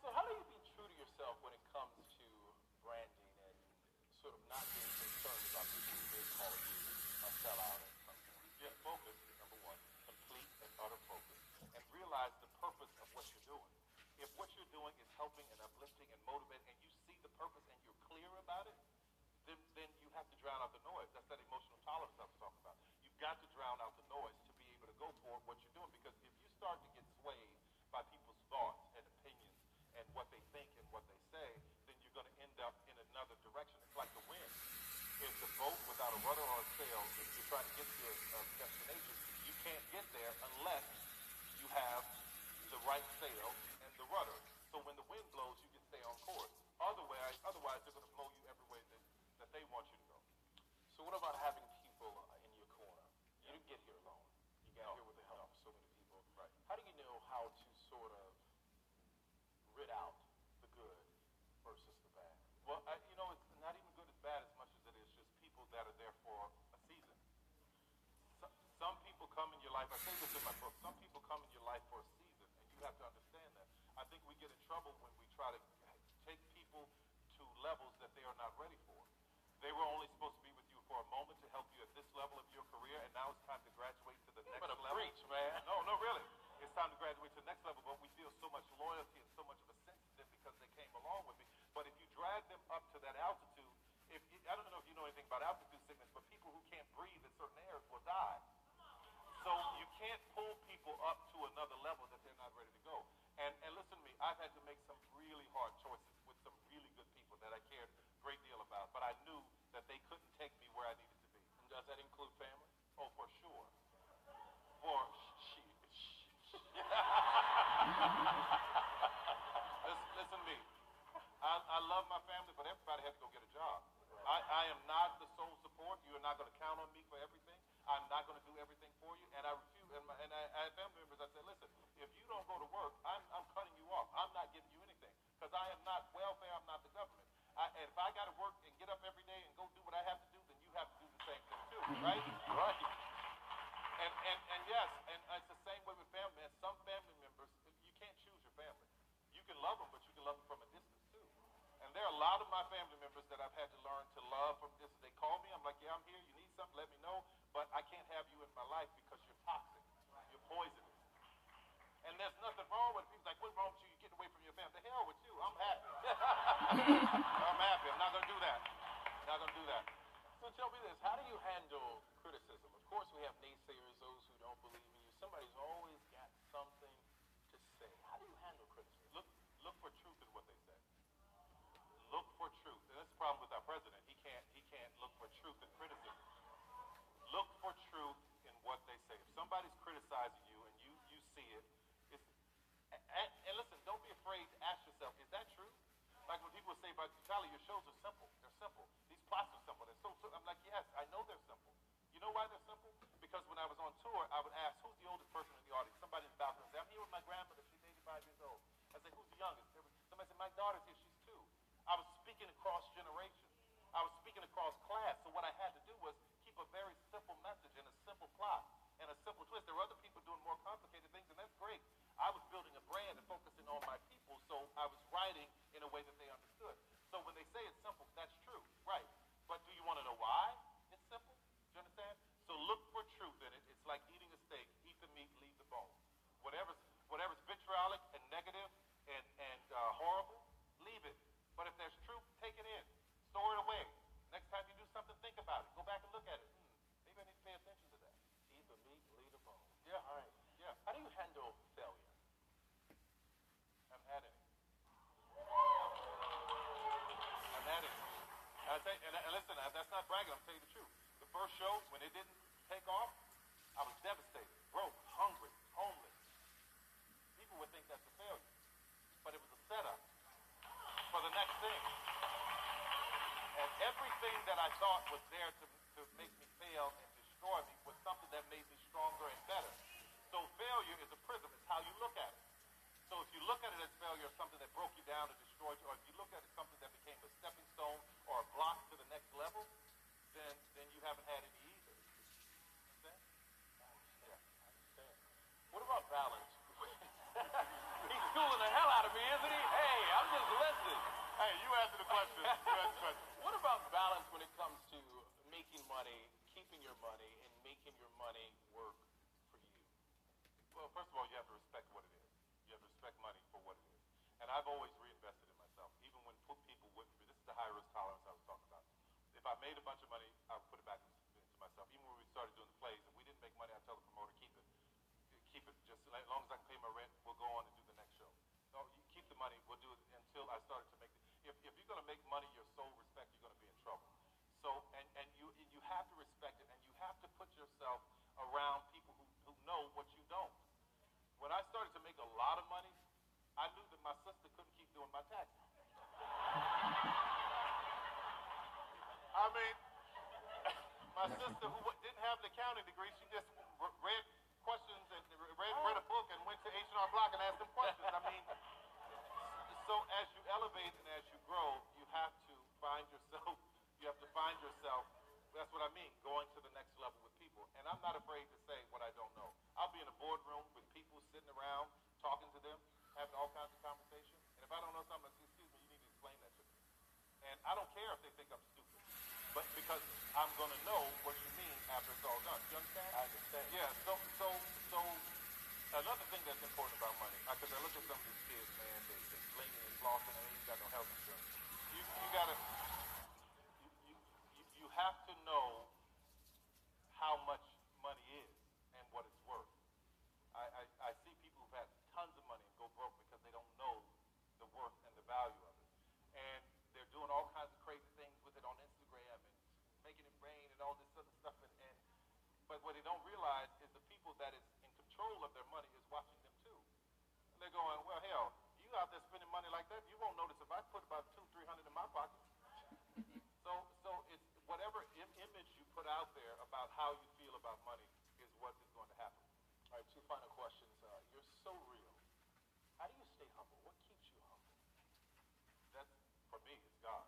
so how do you be true to yourself when it comes to branding and sort of not being concerned about people who may call a sellout number one. Complete and utter focus. And realize the purpose of what you're doing. If what you're doing is helping and uplifting and motivating, and you see the purpose and you're clear about it, then, then you have to drown out the noise. That's that emotional tolerance I talking about. You've got to drown out the noise to be able to go for what you're doing. Because if start to get swayed by people's thoughts and opinions and what they think and what they say, then you're going to end up in another direction. It's like the wind. It's a boat without a rudder or a sail. If you're trying to get to a, a uh, destination, you can't get there unless you have the right sail and the rudder. So when the wind blows, you can stay on course. Otherwise, otherwise they're going to blow you every way that, that they want you to go. So what about people uh, in your corner? You didn't get here alone. You got No, here with the help of so many people. Right. How do you know how to sort of rid out the good versus the bad? Well, I, you know, it's not even good as bad as much as it is just people that are there for a season. Some, some people come in your life, I say this in my book, some people come in your life for a season, and you have to understand that. I think we get in trouble when we try to take people to levels that they are not ready for. They were only supposed to be with you for a moment to help you at this level of your career, and now it's time to graduate to the next level. preach, man. No, no, really. It's time to graduate to the next level, but we feel so much loyalty and so much of a them because they came along with me. But if you drag them up to that altitude, if I don't know if you know anything about altitude sickness, but people who can't breathe in certain areas will die. So you can't pull people up to another level that they're not ready to go. And and listen to me, I've had to make some really hard choices with some really good people that I cared a great deal about, but I knew that they couldn't take me where I needed to be. And does that include family? Oh, for sure. For shit. *laughs* listen, listen to me. I, I love my family, but everybody has to go get a job. I, I am not the sole support. You are not going to count on me for everything. I'm not going to do everything for you. And I refuse. And, my, and I, I have family members. I said, listen, if you don't go to work, I'm, I'm cutting you off. I'm not giving you anything because I am not welfare. I'm not the government. I, and if I got to work and get up every day and go do what I have to do, then you have to do the same thing too, mm-hmm. right? right. And, and, and yes, and it's the same way with family, man. Some family members, you can't choose your family. You can love them, but you can love them from a distance too. And there are a lot of my family members that I've had to learn to love from distance. They call me, I'm like, yeah, I'm here. You need something, let me know. But I can't have you in my life because you're toxic. You're poisonous. And there's nothing wrong with it. People's like, what's wrong with you? You're getting away from your family. The hell with you. I'm happy. *laughs* I'm happy. I'm not going to do that. Not going to do that. So tell me this: How do you handle criticism? Of course, we have naysayers, those who don't believe in you. Somebody's always got something to say. How do you handle criticism? Look, look for truth in what they say. Look for truth. And that's the problem with our president. He can't, he can't look for truth in criticism. Look for truth in what they say. If somebody's criticizing you and you, you see it, it's, and, and listen, don't be afraid to ask yourself, is that true? Like when people say about Tyler, your shows are simple. They're simple. These plots are simple. They're so simple. I'm like, yes, I know they're simple. You know why they're simple? Because when I was on tour, I would ask, who's the oldest person in the audience? Somebody in the balcony would say, I'm here with my grandmother. She's 85 years old. I say, who's the youngest? Somebody said, my daughter's here. She's two. I was speaking across generations. I was speaking across class. So what I had to do was very simple message and a simple plot and a simple twist. There are other people doing more complicated things, and that's great. I was building a brand and focusing on my people, so I was writing in a way that they understood. So when they say it's simple, that's true, right? But do you want to know why it's simple? Do you understand? So look for truth in it. It's like eating a steak. Eat the meat, leave the bone. Whatever's, whatever's vitriolic and negative and, and uh, horrible, Yeah, all right. Yeah. How do you handle failure? I'm at it. I'm at it. I think, and, and listen, that's not bragging. I'm telling you the truth. The first show, when it didn't take off, I was devastated, broke, hungry, homeless. People would think that's a failure, but it was a setup for the next thing. And everything that I thought was there to, to make me fail and destroy me was something that made me stronger and better. So failure is a prism. It's how you look at it. So if you look at it as failure as something that broke you down and destroyed you, or if you look at it as something that became a stepping stone or a block to the next level, then then you haven't had any either. Understand? Yeah, I understand. What about balance? *laughs* He's schooling the hell out of me, isn't he? Hey, I'm just listening. Hey, you answer the question. You answer the question. *laughs* What about balance when it comes to making money, keeping your money, and making your money work for you? Well, first of all, you have to respect what it is. You have to respect money for what it is. And I've always reinvested in myself, even when people wouldn't. This is the high risk tolerance I was talking about. If I made a bunch of money, I would put it back into myself. Even when we started doing the plays, if we didn't make money, I'd tell the promoter, keep it. Keep it. Just as long as I can pay my rent, we'll go on and do the next show. No, you keep the money. We'll do it until I started to make it. If, if you're going to make money your sole respect, you're going to be in trouble. So, and, and you you have to respect it, and you have to put yourself around people who, who know what you don't. When I started to make a lot of money, I knew that my sister couldn't keep doing my taxes. I mean, *laughs* my sister who didn't have an accounting degree, she just read questions and read, read a book and went to H&R Block and asked them questions. I mean, so as you elevate and as you grow, you have to find yourself, you have to find yourself, that's what I mean, going to the next level with people. And I'm not afraid to say what I don't know. I'll be in a boardroom with people sitting around, talking to them, having all kinds of conversations. And if I don't know something, I say, excuse me, you need to explain that to me. And I don't care if they think I'm stupid. But because I'm gonna know what you mean after it's all done. You understand? I understand. Yeah, so so so another thing that's important about money, because I look at some of these kids, man, they they slinging and flossing and they ain't got no health insurance. You you gotta you, you, you have to know how much money is and what it's worth. I, I, I see people who've had tons of money and go broke because they don't know the worth and the value of it. And they're doing all kinds of crazy things with it on Instagram and making it rain and all this other stuff. And, and but what they don't realize is the people that is in control of their money is watching them too. And they're going, well, hell, you out there spending money like that, you won't notice if I put about two, three hundred in my pocket. *laughs* so, so it's whatever put out there about how you feel about money is what is going to happen. All right, two final questions. Uh, you're so real. How do you stay humble? What keeps you humble? That for me is God.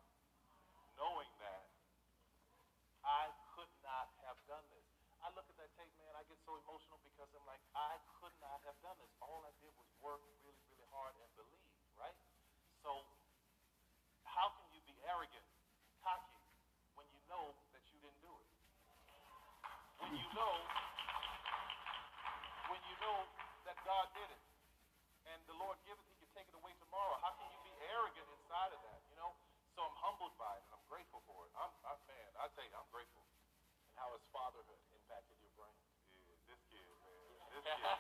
Knowing that I could not have done this. I look at that tape, man, I get so emotional because I'm like, I could not have done this. All I did was work really, really hard and believe, right? So how can you be arrogant, cocky, when you know that you didn't do it? When you know when you know that God did it and the Lord give it, He can take it away tomorrow. How can you be arrogant inside of that? You know. So I'm humbled by it and I'm grateful for it. I'm, I, man, I tell you, I'm grateful. And how has fatherhood impacted your brain? Yeah, this kid, man, this *laughs* kid.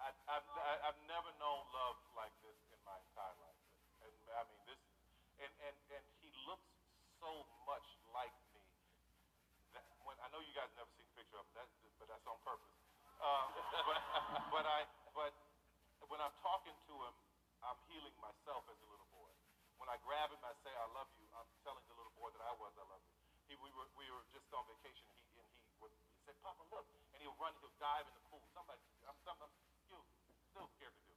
I, I've, I- I've never known love like this in my entire life. And I mean, this, and and and he looks so much like me. That when I know you guys never seen a picture of him, that's, but that's on purpose. Um, but but I but when I'm talking to him, I'm healing myself as a little boy. When I grab him, I say I love you. I'm telling the little boy that I was I love you. He we were we were just on vacation. He and he would he said, Papa, look, and he'll run, he'll dive in the pool. Something like I'm something I'm still still scared to do.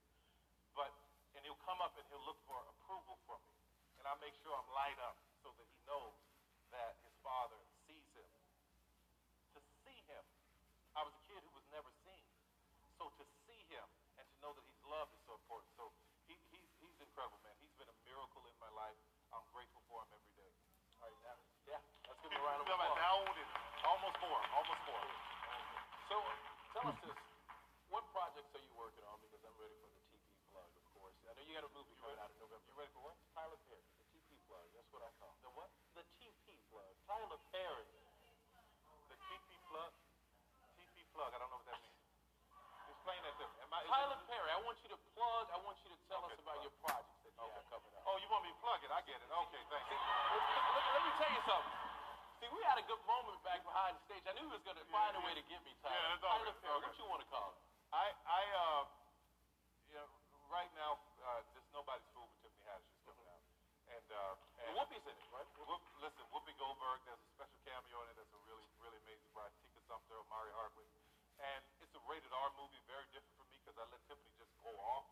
But and he'll come up and he'll look for approval from me, and I make sure I'm light up so that he knows that his father sees him. To see him, I was a kid who was never seen. So to see him and to know that he's loved is so important. So he, he's, he's incredible, man. He's been a miracle in my life. I'm grateful for him every day. All right, now, yeah, let's give him a round of Feel like applause. now it is almost four, almost four. So, tell us this. What projects are you working on? Because I'm ready for the TP plug, of course. I know you got a movie coming out in November. You ready for what? Tyler Perry, the TP plug. That's what I call it. The what? The TP plug. Tyler Perry. The TP plug? TP plug, I don't know what that means. Explain that to me. Am I, Tyler it- Perry, I want you to plug. I want you to tell Okay, us about plug. your projects that you Okay. have coming up. Oh, you want me to plug it? I get it. Okay, thank you. Let, let- let me tell you something. See, we had a good moment back behind the stage. I knew he was going to find a way to get me, Tyler. Yeah, it's all Tyler. Okay. what you want to call it? I, I, uh, you know, right now, uh, there's nobody's fool but Tiffany Haddish is coming out. And, uh, and Whoopi's in it, right? Whoop, listen, Whoopi Goldberg, there's a special cameo in it that's a really, really amazing bride. Tika Sumpter, Mari Hardwick. And it's a rated R movie, very different for me because I let Tiffany just go off.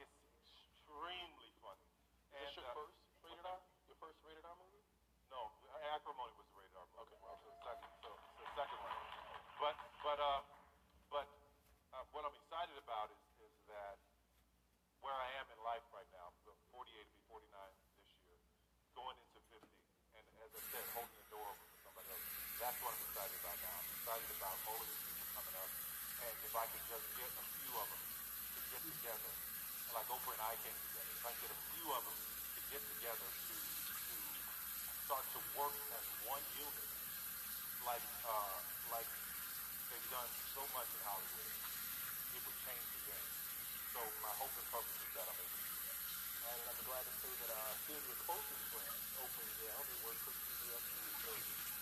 It's extremely funny. Is this your uh, first rated R? Your first rated R movie? No, Acrimony was a rated R movie. Okay. So the second, so, so the second one. But, but, uh, but uh, what I'm excited about is, is that where I am in life right now, 48 to be 49 this year, going into 50, and as I said, holding the door open for somebody else. That's what I'm excited about now. I'm excited about all of these people coming up, and if I could just get a few of them to get together, like Oprah and I came together, if I can get a few of them to get together to, to start to work as one unit, like, uh, like they've done so much in Hollywood, it would change the game. So my hope and purpose is that I'm able to do that. And I'm glad to say that uh, of your closest friends, Oprah and Gayle, they work for CBS News. So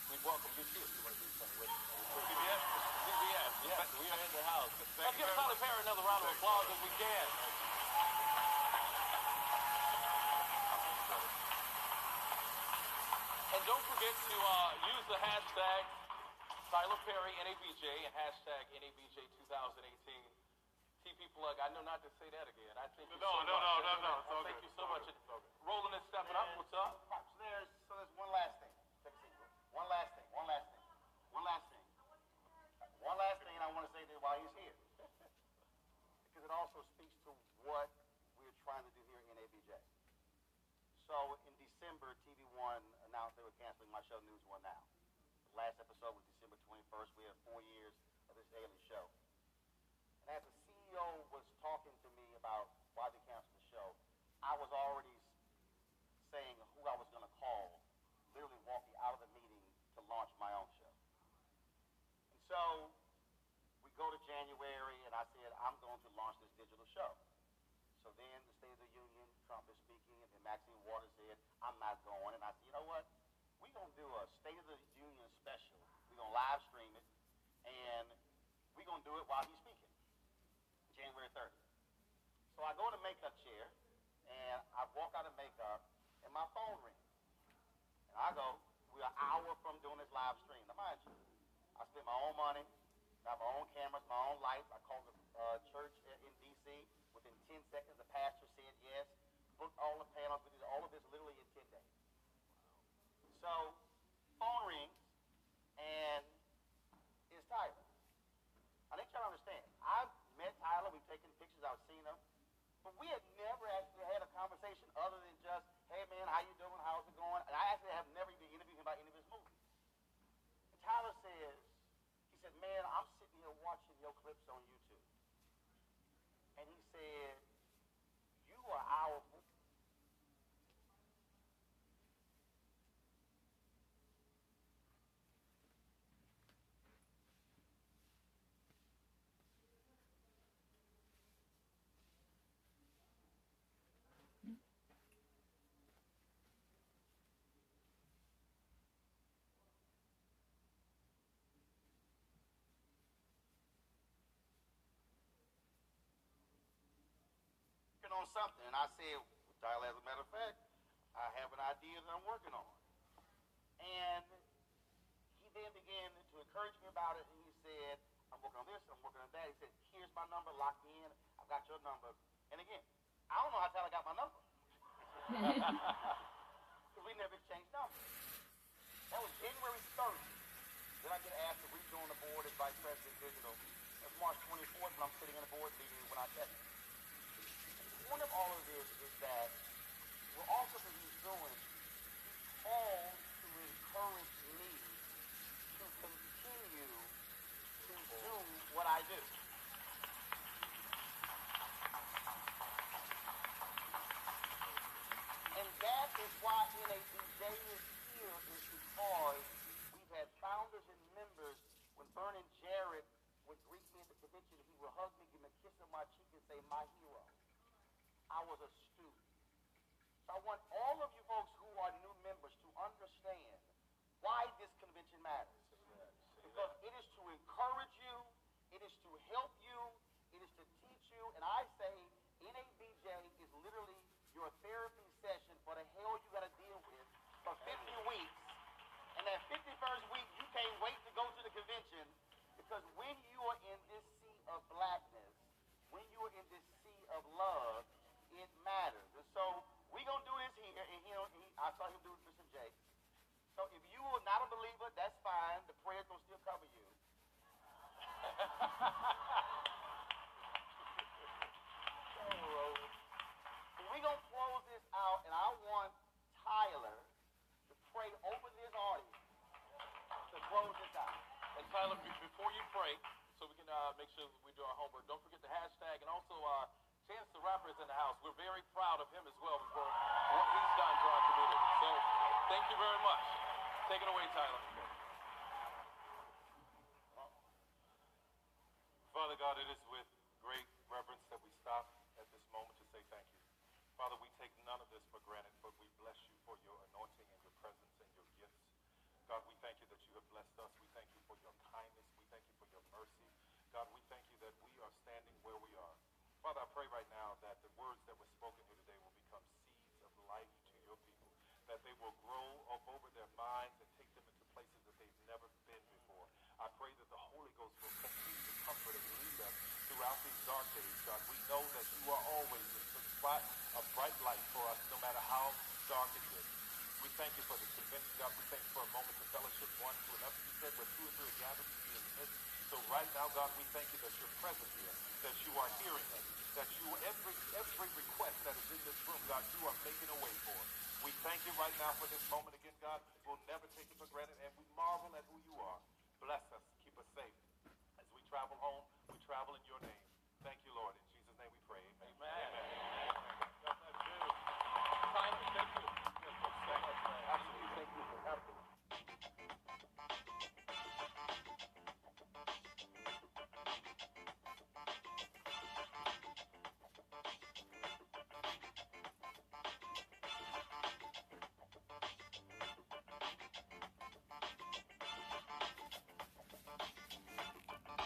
we welcome you too if you want to do something with us. CBS? CBS, yes, we are in the house. Thank Let's give Tyler. Perry another round of applause if we can. And don't forget to uh, use the hashtag Tyler Perry NABJ and hashtag NABJ 2018. TP plug. I know not to say that again. I thank you No, so no, much. no, no, no, all I Thank good. you so much. good. It's all good. Rolling and stepping up. What's up? So there's so there's one last thing. Take a seat. One last thing. One last thing. One last thing. One last thing I want to say to while he's here, *laughs* because it also speaks to what we're trying to do here in ABJ. So in December, TV One announced they were canceling my show News One Now. The last episode was December 21st. We have four years of this daily show. And as the CEO was talking to me about why they canceled the show, I was already saying who I was going to call, literally walking out of the meeting to launch my own show. And so we go to January, and I said, I'm going to launch this digital show. So then the State of the Union, Trump is speaking, and then Maxine Waters said, I'm not going. And I said, you know what? We're going to do a State of the Union special. We're going to live stream it, and we're going to do it while he's speaking, January 30th. So I go to makeup chair, and I walk out of makeup, and my phone rings. And I go, we're an hour from doing this live stream. Now, mind you, I spent my own money, got my own cameras, my own lights. I called the uh, church in D.C. Within 10 seconds, the pastor said yes. Booked all the panels. We did all of this literally in 10 days. So, phone rings, and it's Tyler. I need y'all to understand. I've met Tyler. We've taken pictures. I've seen him. But we had never actually had a conversation other than just, hey, man, how you doing? How's it going? And I actually have never even interviewed him about any of his movies. And Tyler says, he said, man, I'm sitting here watching your clips on YouTube. And he said, you are our working on something. And I said, Tyler, as a matter of fact, I have an idea that I'm working on. And he then began to encourage me about it. And he said, I'm working on this, I'm working on that. He said, here's my number, lock me in. I've got your number. And again, I don't know how Tyler got my number. *laughs* Because we never exchanged numbers. That was January 30th. Then I get asked to rejoin the board as Vice President Digital. It's March 24th when I'm sitting in the board meeting when I. The point of all of this is that we're also that he's doing, he's called to encourage me to continue to do what I do. And that is why NABJ is here is because we've had founders and members. When Vernon Jarrett would greet me at the convention, he would hug me, give me a kiss on my cheek, and say, "My hero." I was a student. So I want all of you folks who are new members to understand why this convention matters. Because it is to encourage you, it is to help you, it is to teach you, and I say NABJ is literally your therapy session for the hell you gotta deal with for 50 weeks. And that 51st week, you can't wait to go to the convention because when you are in this sea of blackness, when you are in this sea of love, it matters. And so we gonna do this here, and he, he I saw him do it with Bishop Jake. So if you are not a believer, that's fine. The prayers gonna still cover you. But we gonna close this out, and I want Tyler to pray over this audience to close this out. And Tyler, be- before you pray, so we can uh, make sure that we do our homework, don't forget the hashtag. And also, uh, Chance the Rapper is in the house. We're very proud of him as well for what he's done for our community. So thank you very much. Take it away, Tyler. Father God, it is with great reverence that we stop at this moment to say thank you. Father, we take none of this for granted, but we bless you for your anointing and your presence and your gifts. God, we thank you that you have blessed us. We thank you for your kindness. We thank you for your mercy. God, we thank you that we are standing where we are. Father, I pray right now that the words that were spoken here today will become seeds of life to your people, that they will grow up over their minds and take them into places that they've never been before. I pray that the Holy Ghost will continue to comfort and lead us throughout these dark days, God. We know that you are always a spot of bright light for us, no matter how dark it is. We thank you for this convention, God. We thank you for a moment of fellowship one to another. You said where two or three are gathered to be in the midst. So right now, God, we thank you that you're present here, that you are hearing us, that you every every request that is in this room, God, you are making a way for. We thank you right now for this moment again, God. We'll never take it for granted, and we marvel at who you are. Bless us, keep us safe. As we travel home, we travel in your name. Thank you, Lord.